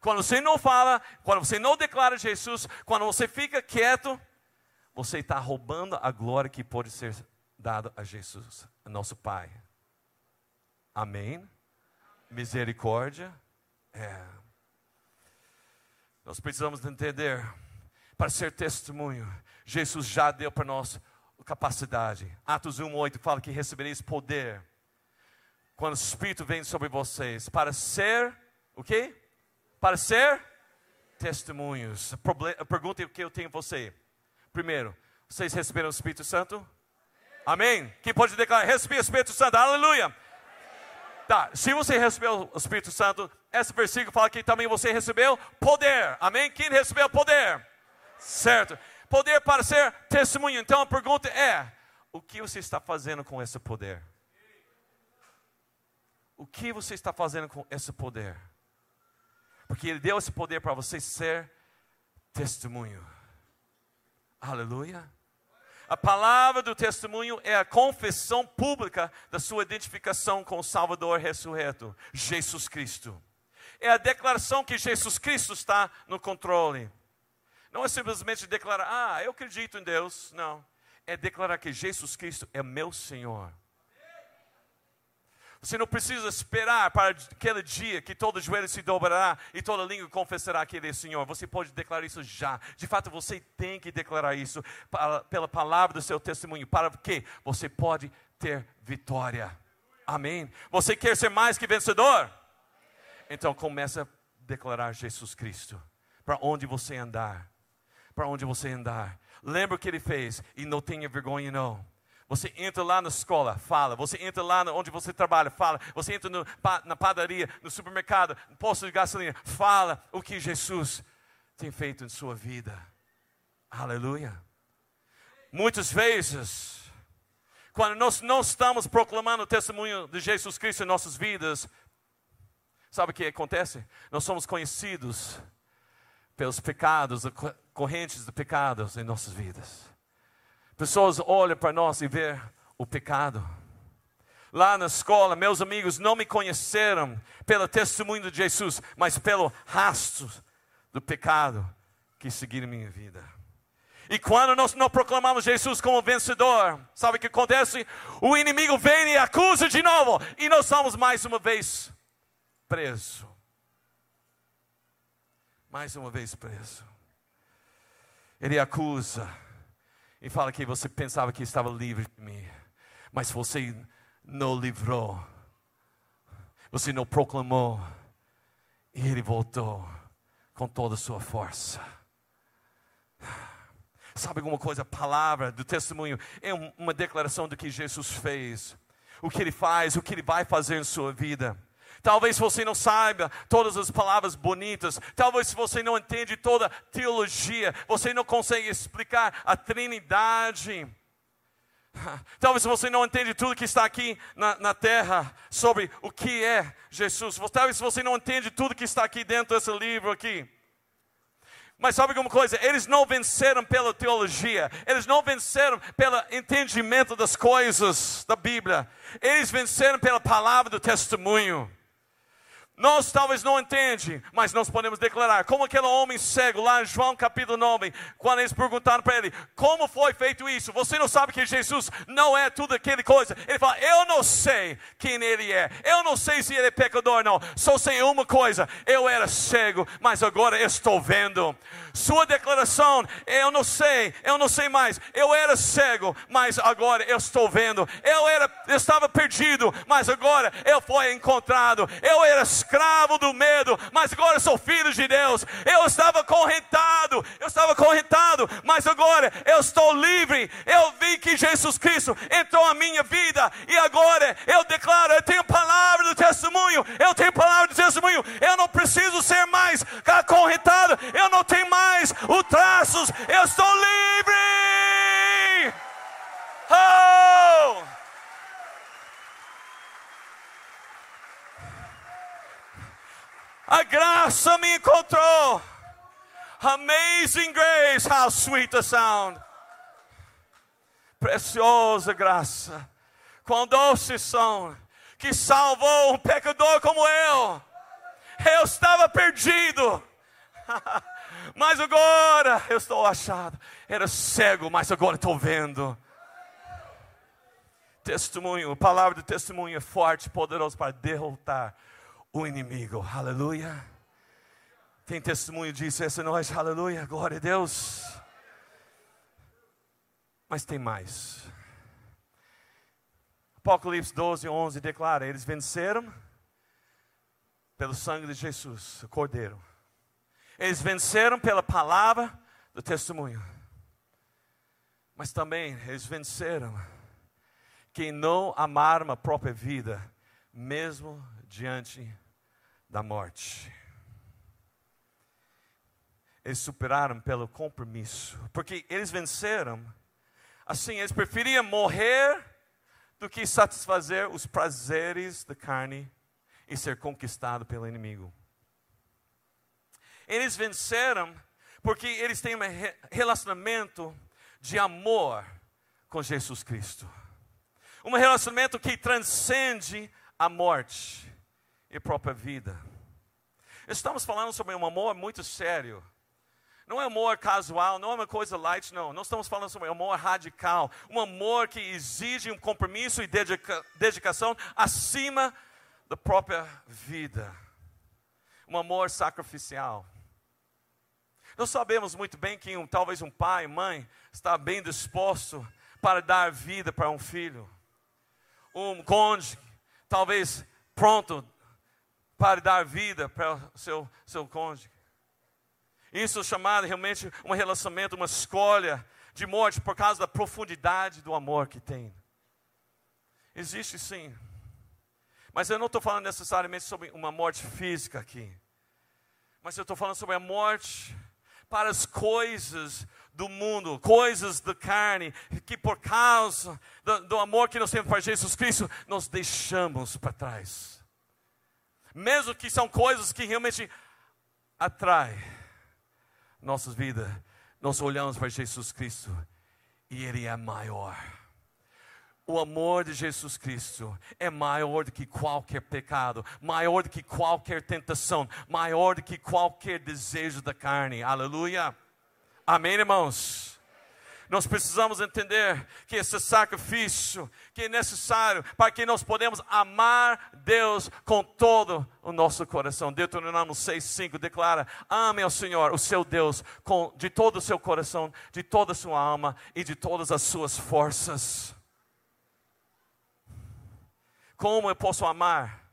Quando você não fala, quando você não declara Jesus, quando você fica quieto, você está roubando a glória que pode ser dada a Jesus, nosso Pai. Amém? Misericórdia. É. Nós precisamos entender, para ser testemunho, Jesus já deu para nós capacidade. Atos 1,8 fala que recebereis poder quando o Espírito vem sobre vocês, para ser o quê? Para ser testemunhos. A pergunta que eu tenho a você. Primeiro, vocês receberam o Espírito Santo? Amém? Quem pode declarar? Recebi o Espírito Santo, aleluia. Tá, se você recebeu o Espírito Santo, esse versículo fala que também você recebeu poder. Amém? Quem recebeu poder? Certo. Poder para ser testemunho. Então a pergunta é: o que você está fazendo com esse poder? O que você está fazendo com esse poder? Porque Ele deu esse poder para você ser testemunho. Aleluia. A palavra do testemunho é a confissão pública da sua identificação com o Salvador ressurreto, Jesus Cristo. É a declaração que Jesus Cristo está no controle. Não é simplesmente declarar, ah, eu acredito em Deus. Não. É declarar que Jesus Cristo é meu Senhor. Você não precisa esperar para aquele dia que todo joelho se dobrará e toda língua confessará que Ele é Senhor. Você pode declarar isso já. De fato, você tem que declarar isso para, pela palavra do seu testemunho. Para que você pode ter vitória. Amém. Você quer ser mais que vencedor? Então comece a declarar Jesus Cristo. Para onde você andar. Para onde você andar. Lembra o que ele fez e não tenha vergonha não. Você entra lá na escola, fala. Você entra lá onde você trabalha, fala. Você entra no, na padaria, no supermercado, no posto de gasolina, fala o que Jesus tem feito em sua vida. Aleluia. Muitas vezes, quando nós não estamos proclamando o testemunho de Jesus Cristo em nossas vidas, sabe o que acontece? Nós somos conhecidos pelos pecados, correntes de pecados em nossas vidas. Pessoas olham para nós e vê o pecado. Lá na escola, meus amigos não me conheceram pelo testemunho de Jesus, mas pelo rastro do pecado que seguiram minha vida. E quando nós não proclamamos Jesus como vencedor, sabe o que acontece? O inimigo vem e acusa de novo, e nós somos mais uma vez presos. Mais uma vez preso. Ele acusa e fala que você pensava que estava livre de mim, mas você não livrou, você não proclamou, e ele voltou com toda a sua força. Sabe alguma coisa? A palavra do testemunho é uma declaração do que Jesus fez, o que ele faz, o que ele vai fazer em sua vida. Talvez você não saiba todas as palavras bonitas, talvez você não entende toda a teologia, você não consegue explicar a Trindade. <laughs> Talvez você não entende tudo que está aqui na, na, terra sobre o que é Jesus. Talvez você não entende tudo que está aqui dentro desse livro aqui. Mas sabe alguma coisa? Eles não venceram pela teologia, eles não venceram pelo entendimento das coisas da Bíblia, eles venceram pela palavra do testemunho. Nós talvez não entende, mas nós podemos declarar, como aquele homem cego lá em João capítulo 9, quando eles perguntaram para ele, como foi feito isso? Você não sabe que Jesus não é tudo aquele coisa. Ele fala, eu não sei quem ele é, eu não sei se ele é pecador não, só sei uma coisa, eu era cego, mas agora estou vendo. Sua declaração, eu não sei, eu não sei mais, eu era cego, mas agora eu estou vendo. Eu, era, eu estava perdido, mas agora eu fui encontrado. Eu era escravo do medo, mas agora sou filho de Deus. Eu estava correntado, eu estava correntado, mas agora eu estou livre. Eu vi que Jesus Cristo entrou na minha vida e agora eu declaro, eu tenho palavra do testemunho, eu tenho palavra do testemunho. Eu não preciso ser mais acorrentado, eu não tenho mais os traços, eu estou livre. Oh! A graça me encontrou. Amazing grace, how sweet the sound. Preciosa graça. Quão doce som que salvou um pecador como eu. Eu estava perdido. <laughs> mas agora eu estou achado. Era cego, mas agora estou vendo. Testemunho, a palavra de testemunho é forte, poderoso para derrotar o inimigo. Aleluia. Tem testemunho disso, essa é nós, aleluia, glória a Deus. Mas tem mais. Apocalipse 12, 11 declara: eles venceram pelo sangue de Jesus, o Cordeiro. Eles venceram pela palavra do testemunho. Mas também eles venceram quem não amaram a própria vida, mesmo diante da morte. Eles superaram pelo compromisso, porque eles venceram. Assim, eles preferiam morrer do que satisfazer os prazeres da carne e ser conquistado pelo inimigo. Eles venceram porque eles têm um relacionamento de amor com Jesus Cristo. Um relacionamento que transcende a morte e própria vida. Estamos falando sobre um amor muito sério. Não é amor casual, não é uma coisa light, não. Nós estamos falando sobre amor radical. Um amor que exige um compromisso e dedica, dedicação acima da própria vida. Um amor sacrificial. Nós sabemos muito bem que um, talvez um pai, mãe, está bem disposto para dar vida para um filho. Um cônjuge, talvez pronto para dar vida para o seu, seu cônjuge. Isso é chamado realmente um relacionamento, uma escolha de morte por causa da profundidade do amor que tem. Existe sim. Mas eu não estou falando necessariamente sobre uma morte física aqui. Mas eu estou falando sobre a morte para as coisas do mundo, coisas da carne, que por causa do, do amor que nós temos para Jesus Cristo, nós deixamos para trás. Mesmo que são coisas que realmente atraem nossas vidas, nós olhamos para Jesus Cristo e Ele é maior. O amor de Jesus Cristo é maior do que qualquer pecado, maior do que qualquer tentação, maior do que qualquer desejo da carne. Aleluia. Amém, irmãos? Nós precisamos entender que esse sacrifício que é necessário para que nós podemos amar Deus com todo o nosso coração. Deuteronômio 6:5 declara: "Ame ao Senhor, o seu Deus, com de todo o seu coração, de toda a sua alma e de todas as suas forças." Como eu posso amar?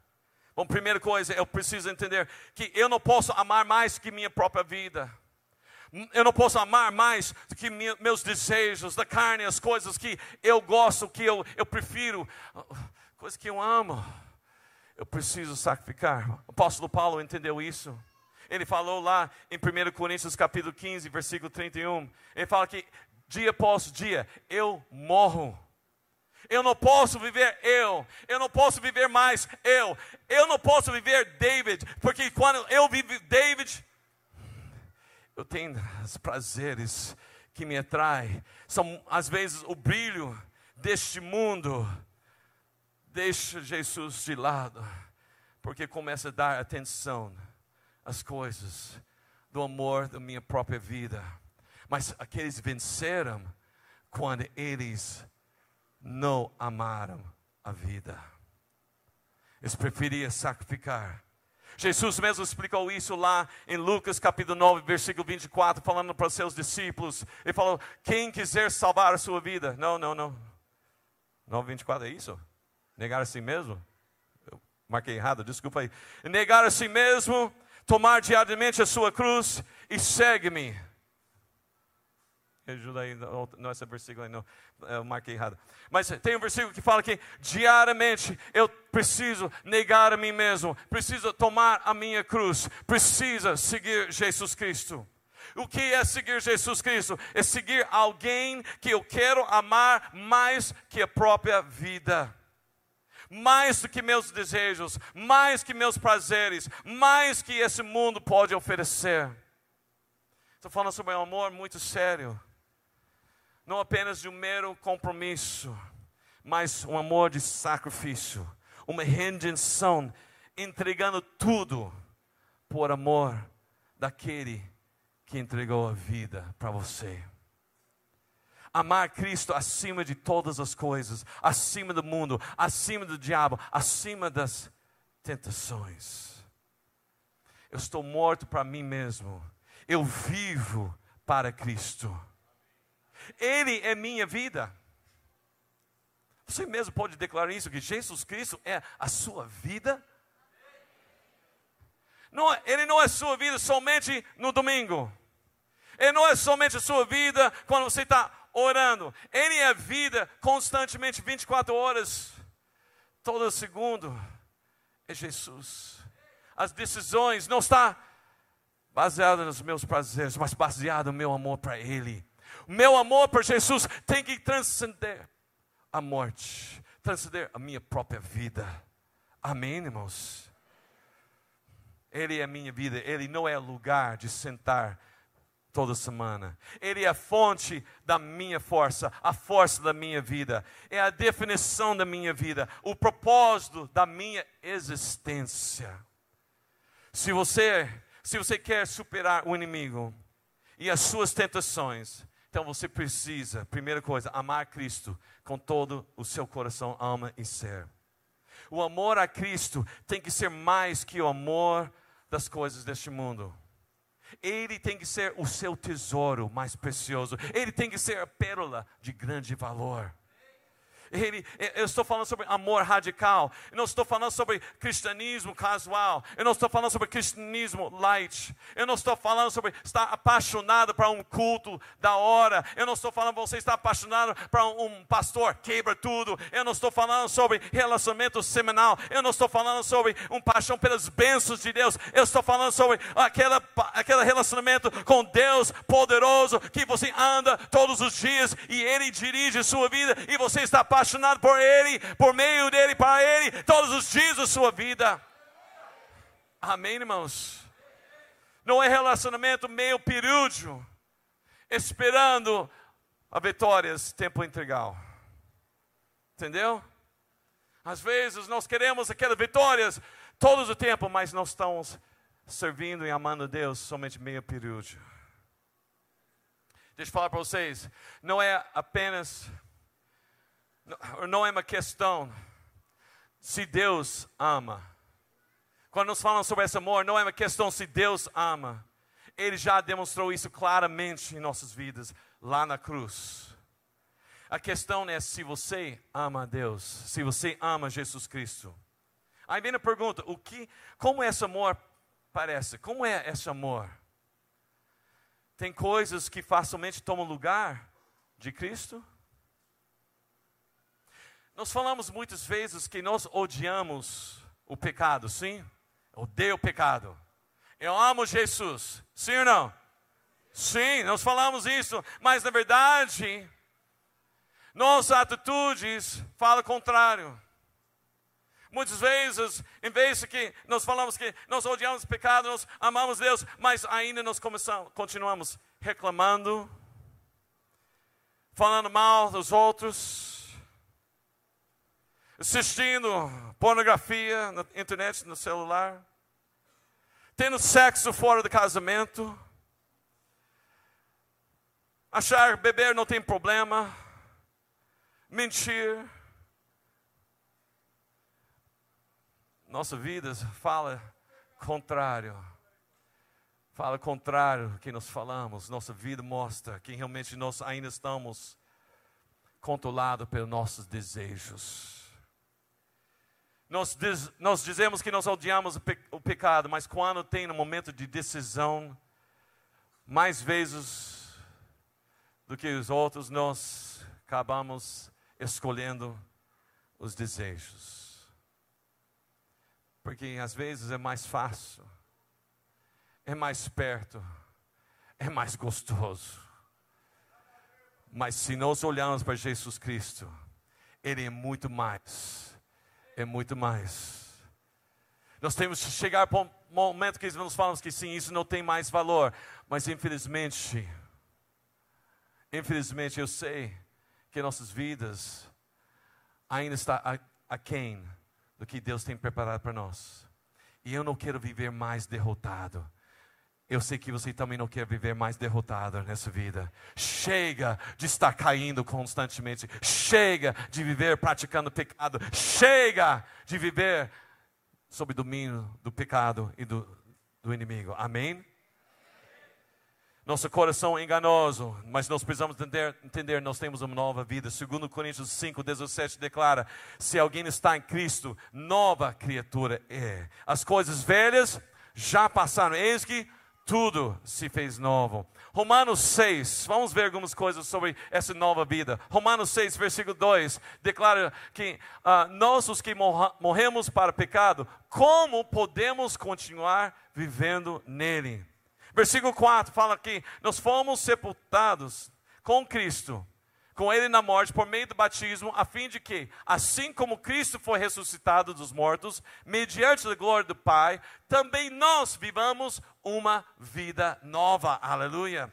Bom, primeira coisa, eu preciso entender que eu não posso amar mais que minha própria vida. Eu não posso amar mais do que meus desejos da carne, as coisas que eu gosto, que eu, eu prefiro, coisas que eu amo. Eu preciso sacrificar. O apóstolo Paulo entendeu isso. Ele falou lá em 1 Coríntios capítulo 15, versículo 31. Ele fala que dia após dia eu morro. Eu não posso viver eu, eu não posso viver mais eu, eu não posso viver David, porque quando eu vivo David, eu tenho os prazeres que me atraem, são às vezes o brilho deste mundo, deixa Jesus de lado, porque começa a dar atenção às coisas do amor da minha própria vida. Mas aqueles venceram quando eles não amaram a vida. Eles preferiam sacrificar. Jesus mesmo explicou isso lá em Lucas capítulo 9, versículo 24, falando para os seus discípulos. Ele falou: Quem quiser salvar a sua vida. Não, não, não. 9, 24 é isso? Negar a si mesmo? Eu marquei errado, desculpa aí. Negar a si mesmo, tomar diariamente a sua cruz e segue-me. Ajuda aí, não esse versículo aí, não, eu marquei errado. Mas tem um versículo que fala que diariamente eu preciso negar a mim mesmo, preciso tomar a minha cruz, precisa seguir Jesus Cristo. O que é seguir Jesus Cristo? É seguir alguém que eu quero amar mais que a própria vida. Mais do que meus desejos, mais que meus prazeres, mais que esse mundo pode oferecer. Estou falando sobre um amor muito sério não apenas de um mero compromisso, mas um amor de sacrifício, uma redenção, entregando tudo por amor daquele que entregou a vida para você. Amar Cristo acima de todas as coisas, acima do mundo, acima do diabo, acima das tentações. Eu estou morto para mim mesmo, eu vivo para Cristo. Ele é minha vida. Você mesmo pode declarar isso, que Jesus Cristo é a sua vida? Não, é, ele não é sua vida somente no domingo. Ele não é somente a sua vida quando você está orando. Ele é vida constantemente, 24 horas. Todo segundo é Jesus. as decisões não está baseada nos meus prazeres, mas baseada no meu amor para Ele. Meu amor por Jesus tem que transcender a morte, transcender a minha própria vida. Amém, irmãos? Ele é a minha vida, Ele não é lugar de sentar toda semana. Ele é a fonte da minha força, a força da minha vida, é a definição da minha vida, o propósito da minha existência. Se você, se você quer superar o inimigo e as suas tentações, então você precisa, primeira coisa, amar Cristo com todo o seu coração, alma e ser. O amor a Cristo tem que ser mais que o amor das coisas deste mundo. Ele tem que ser o seu tesouro mais precioso. Ele tem que ser a pérola de grande valor. Ele, eu estou falando sobre amor radical. Eu não estou falando sobre cristianismo casual. Eu não estou falando sobre cristianismo light. Eu não estou falando sobre estar apaixonado para um culto da hora. Eu não estou falando você estar apaixonado para um, um pastor quebra tudo. Eu não estou falando sobre relacionamento seminal. Eu não estou falando sobre um paixão pelas bênçãos de Deus. Eu estou falando sobre aquela, aquele relacionamento com Deus poderoso que você anda todos os dias e Ele dirige sua vida e você está apaixonado apaixonado por Ele, por meio dele, para Ele, todos os dias da sua vida. Amém, irmãos? Não é relacionamento meio perúdio, esperando a vitórias tempo integral. Entendeu? Às vezes nós queremos aquelas vitórias todo o tempo, mas não estamos servindo e amando Deus somente meio período. Deixa eu falar para vocês, não é apenas não é uma questão se Deus ama. Quando nós falamos sobre esse amor, não é uma questão se Deus ama. Ele já demonstrou isso claramente em nossas vidas, lá na cruz. A questão é se você ama a Deus, se você ama Jesus Cristo. Aí vem a pergunta: o que, como esse amor parece? Como é esse amor? Tem coisas que facilmente tomam lugar de Cristo? Nós falamos muitas vezes que nós odiamos o pecado, sim? Odeio o pecado. Eu amo Jesus, sim ou não? Sim, nós falamos isso, mas na verdade, nossas atitudes falam o contrário. Muitas vezes, em vez de que nós falamos que nós odiamos o pecado, nós amamos Deus, mas ainda nós começamos, continuamos reclamando, falando mal dos outros, assistindo pornografia na internet, no celular, tendo sexo fora do casamento, achar beber não tem problema, mentir. Nossa vida fala contrário. Fala contrário do que nós falamos. Nossa vida mostra que realmente nós ainda estamos controlados pelos nossos desejos. Nós, diz, nós dizemos que nós odiamos o, pe, o pecado, mas quando tem no momento de decisão, mais vezes do que os outros, nós acabamos escolhendo os desejos. Porque às vezes é mais fácil, é mais perto, é mais gostoso. Mas se nós olharmos para Jesus Cristo, Ele é muito mais é muito mais. Nós temos que chegar para um momento que nós falamos que sim, isso não tem mais valor. Mas infelizmente, infelizmente eu sei que nossas vidas ainda está aquém do que Deus tem preparado para nós. E eu não quero viver mais derrotado. Eu sei que você também não quer viver mais derrotado nessa vida. Chega de estar caindo constantemente. Chega de viver praticando pecado. Chega de viver sob domínio do pecado e do, do inimigo. Amém? Nosso coração é enganoso, mas nós precisamos entender, entender, nós temos uma nova vida. Segundo Coríntios 5, 17 declara: se alguém está em Cristo, nova criatura é. As coisas velhas já passaram, eis que tudo se fez novo. Romanos 6, vamos ver algumas coisas sobre essa nova vida. Romanos 6, versículo 2, declara que uh, nós, os que morremos para pecado, como podemos continuar vivendo nele? Versículo 4 fala que nós fomos sepultados com Cristo com ele na morte por meio do batismo, a fim de que, assim como Cristo foi ressuscitado dos mortos, mediante a glória do Pai, também nós vivamos uma vida nova. Aleluia.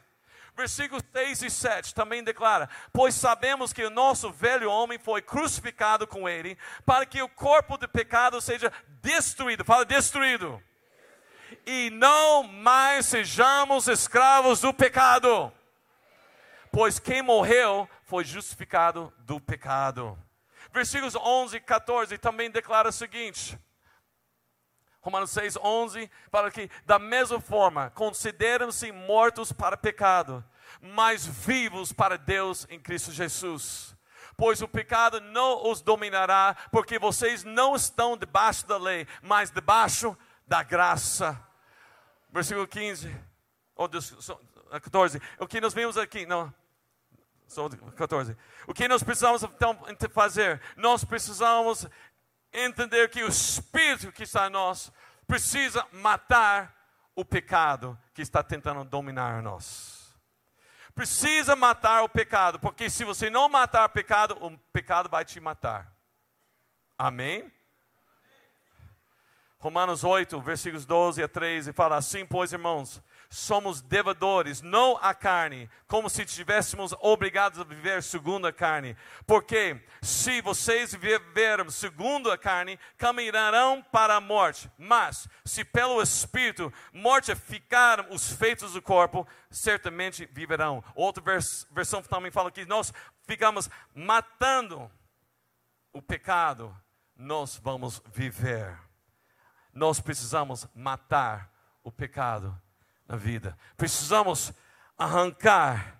Versículos 6 e 7 também declara: Pois sabemos que o nosso velho homem foi crucificado com ele, para que o corpo do pecado seja destruído. Fala, destruído. E não mais sejamos escravos do pecado. Pois quem morreu foi justificado do pecado. Versículos 11 e 14 também declara o seguinte: Romanos 6, 11 fala que, da mesma forma, consideram-se mortos para pecado, mas vivos para Deus em Cristo Jesus. Pois o pecado não os dominará, porque vocês não estão debaixo da lei, mas debaixo da graça. Versículo 15, ou 14. O que nós vimos aqui, não, 14. O que nós precisamos então fazer? Nós precisamos entender que o Espírito que está em nós precisa matar o pecado que está tentando dominar nós. Precisa matar o pecado, porque se você não matar o pecado, o pecado vai te matar. Amém? Romanos 8, versículos 12 a 13, fala assim: Pois, irmãos, somos devedores, não a carne, como se estivéssemos obrigados a viver segundo a carne. Porque se vocês viveram segundo a carne, caminharão para a morte. Mas se pelo Espírito mortificaram os feitos do corpo, certamente viverão. Outra vers versão também fala que nós ficamos matando o pecado, nós vamos viver. Nós precisamos matar o pecado na vida. Precisamos arrancar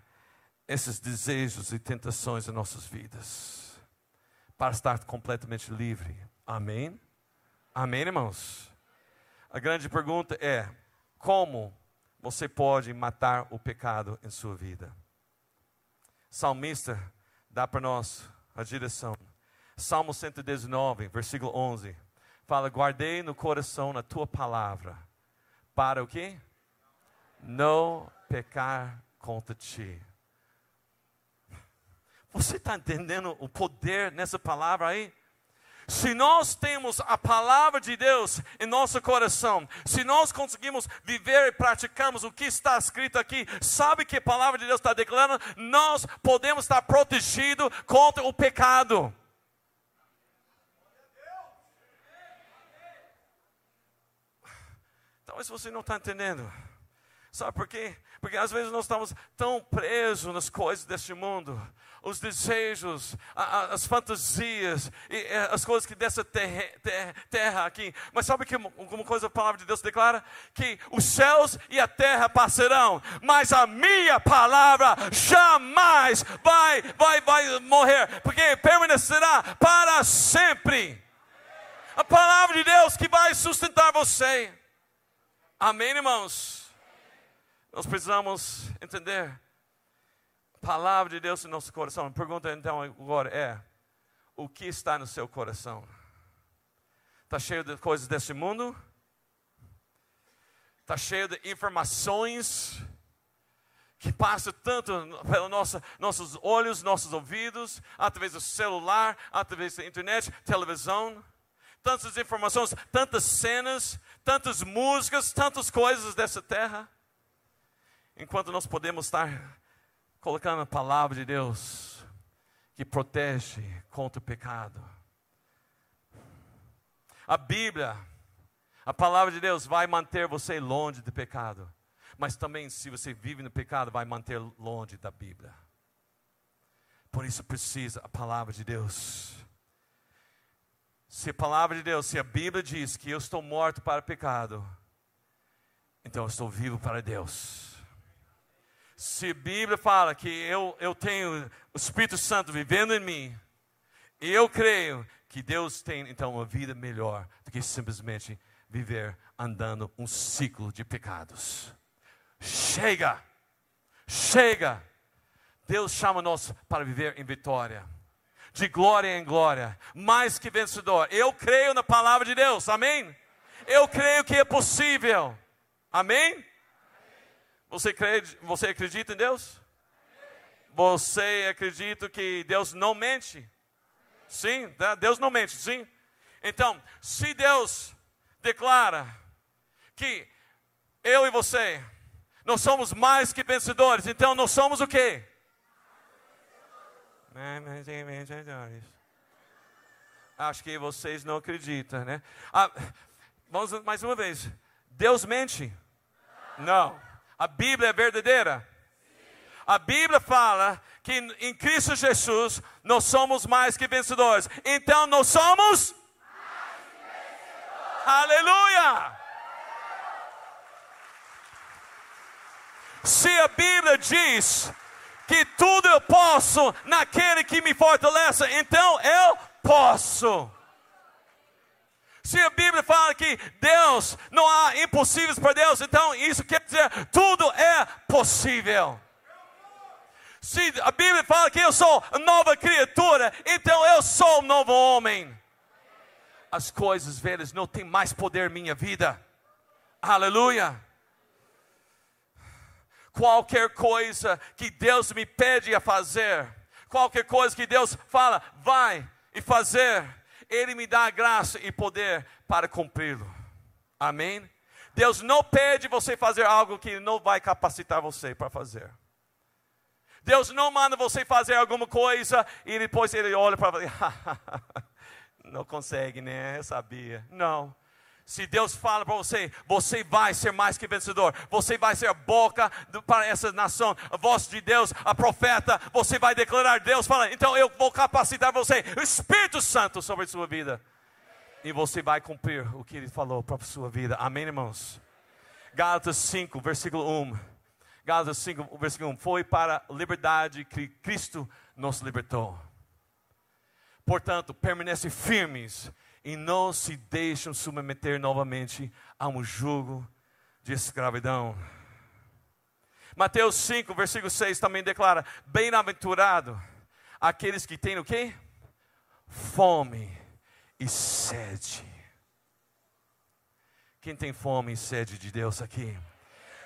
esses desejos e tentações em nossas vidas para estar completamente livre. Amém? Amém, irmãos? A grande pergunta é: como você pode matar o pecado em sua vida? Salmista dá para nós a direção. Salmo 119, versículo 11. Fala: Guardei no coração a tua palavra. Para o quê? Não pecar contra ti. Você está entendendo o poder nessa palavra aí? Se nós temos a palavra de Deus em nosso coração, se nós conseguimos viver e praticamos o que está escrito aqui, sabe que a palavra de Deus está declarando? Nós podemos estar protegidos contra o pecado. Talvez você não está entendendo. Sabe por quê? Porque às vezes nós estamos tão presos nas coisas deste mundo, os desejos, a, a, as fantasias, e, e, as coisas que dessa terra, terra, terra, aqui. Mas sabe que uma coisa a palavra de Deus declara? Que os céus e a terra passarão, mas a minha palavra jamais vai, vai, vai morrer, porque permanecerá para sempre. A palavra de Deus que vai sustentar você. Amém, irmãos? Nós precisamos entender a palavra de Deus em nosso coração. A pergunta então agora é: o que está no seu coração? Está cheio de coisas desse mundo? Está cheio de informações que passam tanto pelos nosso, nossos olhos, nossos ouvidos, através do celular, através da internet, televisão. Tantas informações, tantas cenas, tantas músicas, tantas coisas dessa terra enquanto nós podemos estar colocando a palavra de Deus que protege contra o pecado. A Bíblia, a palavra de Deus vai manter você longe do pecado, mas também se você vive no pecado, vai manter longe da Bíblia. Por isso precisa a palavra de Deus. Se a palavra de Deus, se a Bíblia diz que eu estou morto para o pecado, então eu estou vivo para Deus. Se a Bíblia fala que eu, eu tenho o Espírito Santo vivendo em mim, eu creio que Deus tem então uma vida melhor do que simplesmente viver andando um ciclo de pecados. chega, chega. Deus chama nós para viver em vitória, de glória em glória, mais que vencedor. Eu creio na palavra de Deus, amém? Eu creio que é possível, amém? Você, crê, você acredita em Deus? Você acredita que Deus não mente? Sim, tá? Deus não mente, sim. Então, se Deus declara que eu e você nós somos mais que vencedores, então nós somos o quê? Acho que vocês não acreditam, né? Ah, vamos mais uma vez. Deus mente? Não. A Bíblia é verdadeira? A Bíblia fala que em Cristo Jesus nós somos mais que vencedores. Então nós somos Aleluia! Se a Bíblia diz que tudo eu posso naquele que me fortalece, então eu posso. Se a Bíblia fala que Deus não há impossíveis para Deus, então isso quer dizer tudo é possível. Se a Bíblia fala que eu sou nova criatura, então eu sou um novo homem as coisas velhas não têm mais poder em minha vida. Aleluia. Qualquer coisa que Deus me pede a fazer, qualquer coisa que Deus fala, vai e fazer, Ele me dá graça e poder para cumpri-lo. Amém? Deus não pede você fazer algo que não vai capacitar você para fazer. Deus não manda você fazer alguma coisa e depois Ele olha para você. <laughs> Não consegue, né? Eu sabia. Não. Se Deus fala para você, você vai ser mais que vencedor, você vai ser a boca para essa nação, a voz de Deus, a profeta, você vai declarar, Deus fala, então eu vou capacitar você, o Espírito Santo sobre a sua vida, e você vai cumprir o que Ele falou para a sua vida, amém, irmãos? Gálatas 5, versículo 1. Gálatas 5, versículo 1. Foi para a liberdade que Cristo nos libertou. Portanto, permanecem firmes e não se deixam submeter novamente a um jugo de escravidão. Mateus 5, versículo 6 também declara: Bem-aventurado aqueles que têm o quê? Fome e sede. Quem tem fome e sede de Deus aqui?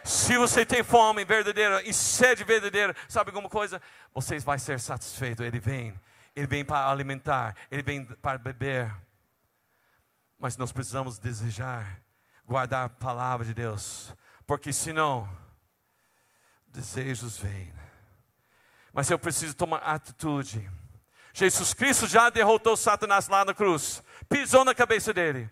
Se você tem fome verdadeira e sede verdadeira, sabe alguma coisa? Você vai ser satisfeito. Ele vem ele vem para alimentar, Ele vem para beber. Mas nós precisamos desejar, guardar a palavra de Deus, porque senão, desejos vêm. Mas eu preciso tomar atitude. Jesus Cristo já derrotou Satanás lá na cruz, pisou na cabeça dele.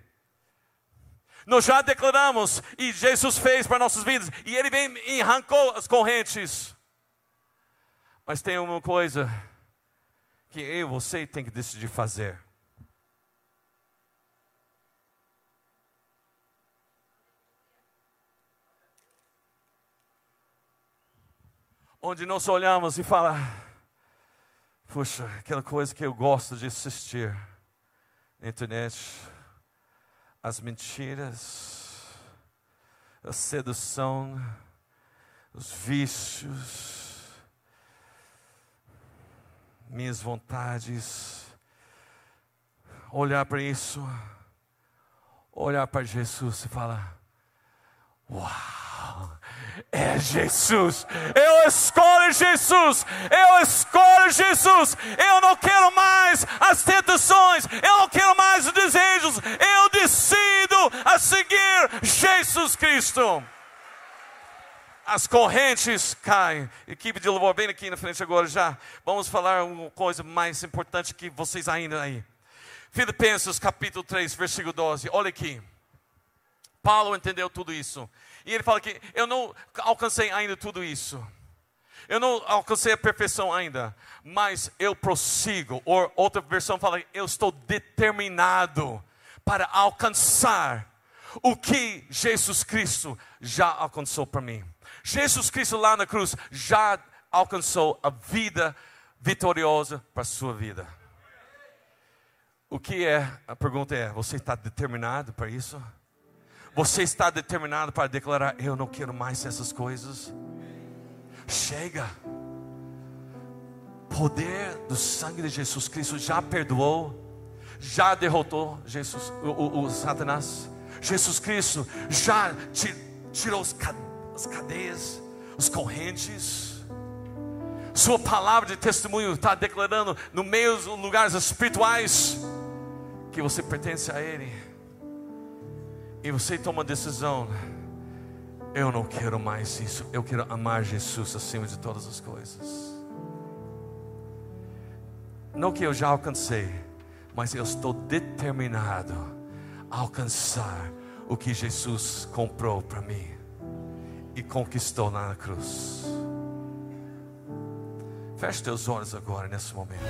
Nós já declaramos e Jesus fez para nossas vidas, e ele vem e arrancou as correntes. Mas tem uma coisa que eu e você tem que decidir fazer. Onde nós olhamos e fala, puxa, aquela coisa que eu gosto de assistir na internet, as mentiras, a sedução, os vícios, minhas vontades, olhar para isso, olhar para Jesus e falar: Uau! É Jesus, eu escolho Jesus, eu escolho Jesus, eu não quero mais as tentações, eu não quero mais os desejos, eu decido a seguir Jesus Cristo as correntes caem. Equipe de louvor, bem aqui na frente agora já. Vamos falar uma coisa mais importante que vocês ainda aí. Filipenses capítulo 3, versículo 12. Olha aqui. Paulo entendeu tudo isso. E ele fala que eu não alcancei ainda tudo isso. Eu não alcancei a perfeição ainda, mas eu prossigo. Ou outra versão fala, eu estou determinado para alcançar o que Jesus Cristo já alcançou para mim. Jesus Cristo lá na cruz já alcançou a vida vitoriosa para a sua vida. O que é? A pergunta é: você está determinado para isso? Você está determinado para declarar: Eu não quero mais essas coisas. Chega. Poder do sangue de Jesus Cristo já perdoou, já derrotou Jesus, o, o, o Satanás. Jesus Cristo já tirou as cadeias, os correntes. Sua palavra de testemunho está declarando no meio dos lugares espirituais que você pertence a Ele. E você toma a decisão. Eu não quero mais isso. Eu quero amar Jesus acima de todas as coisas. Não que eu já alcancei, mas eu estou determinado a alcançar o que Jesus comprou para mim e conquistou na cruz. Feche teus olhos agora nesse momento.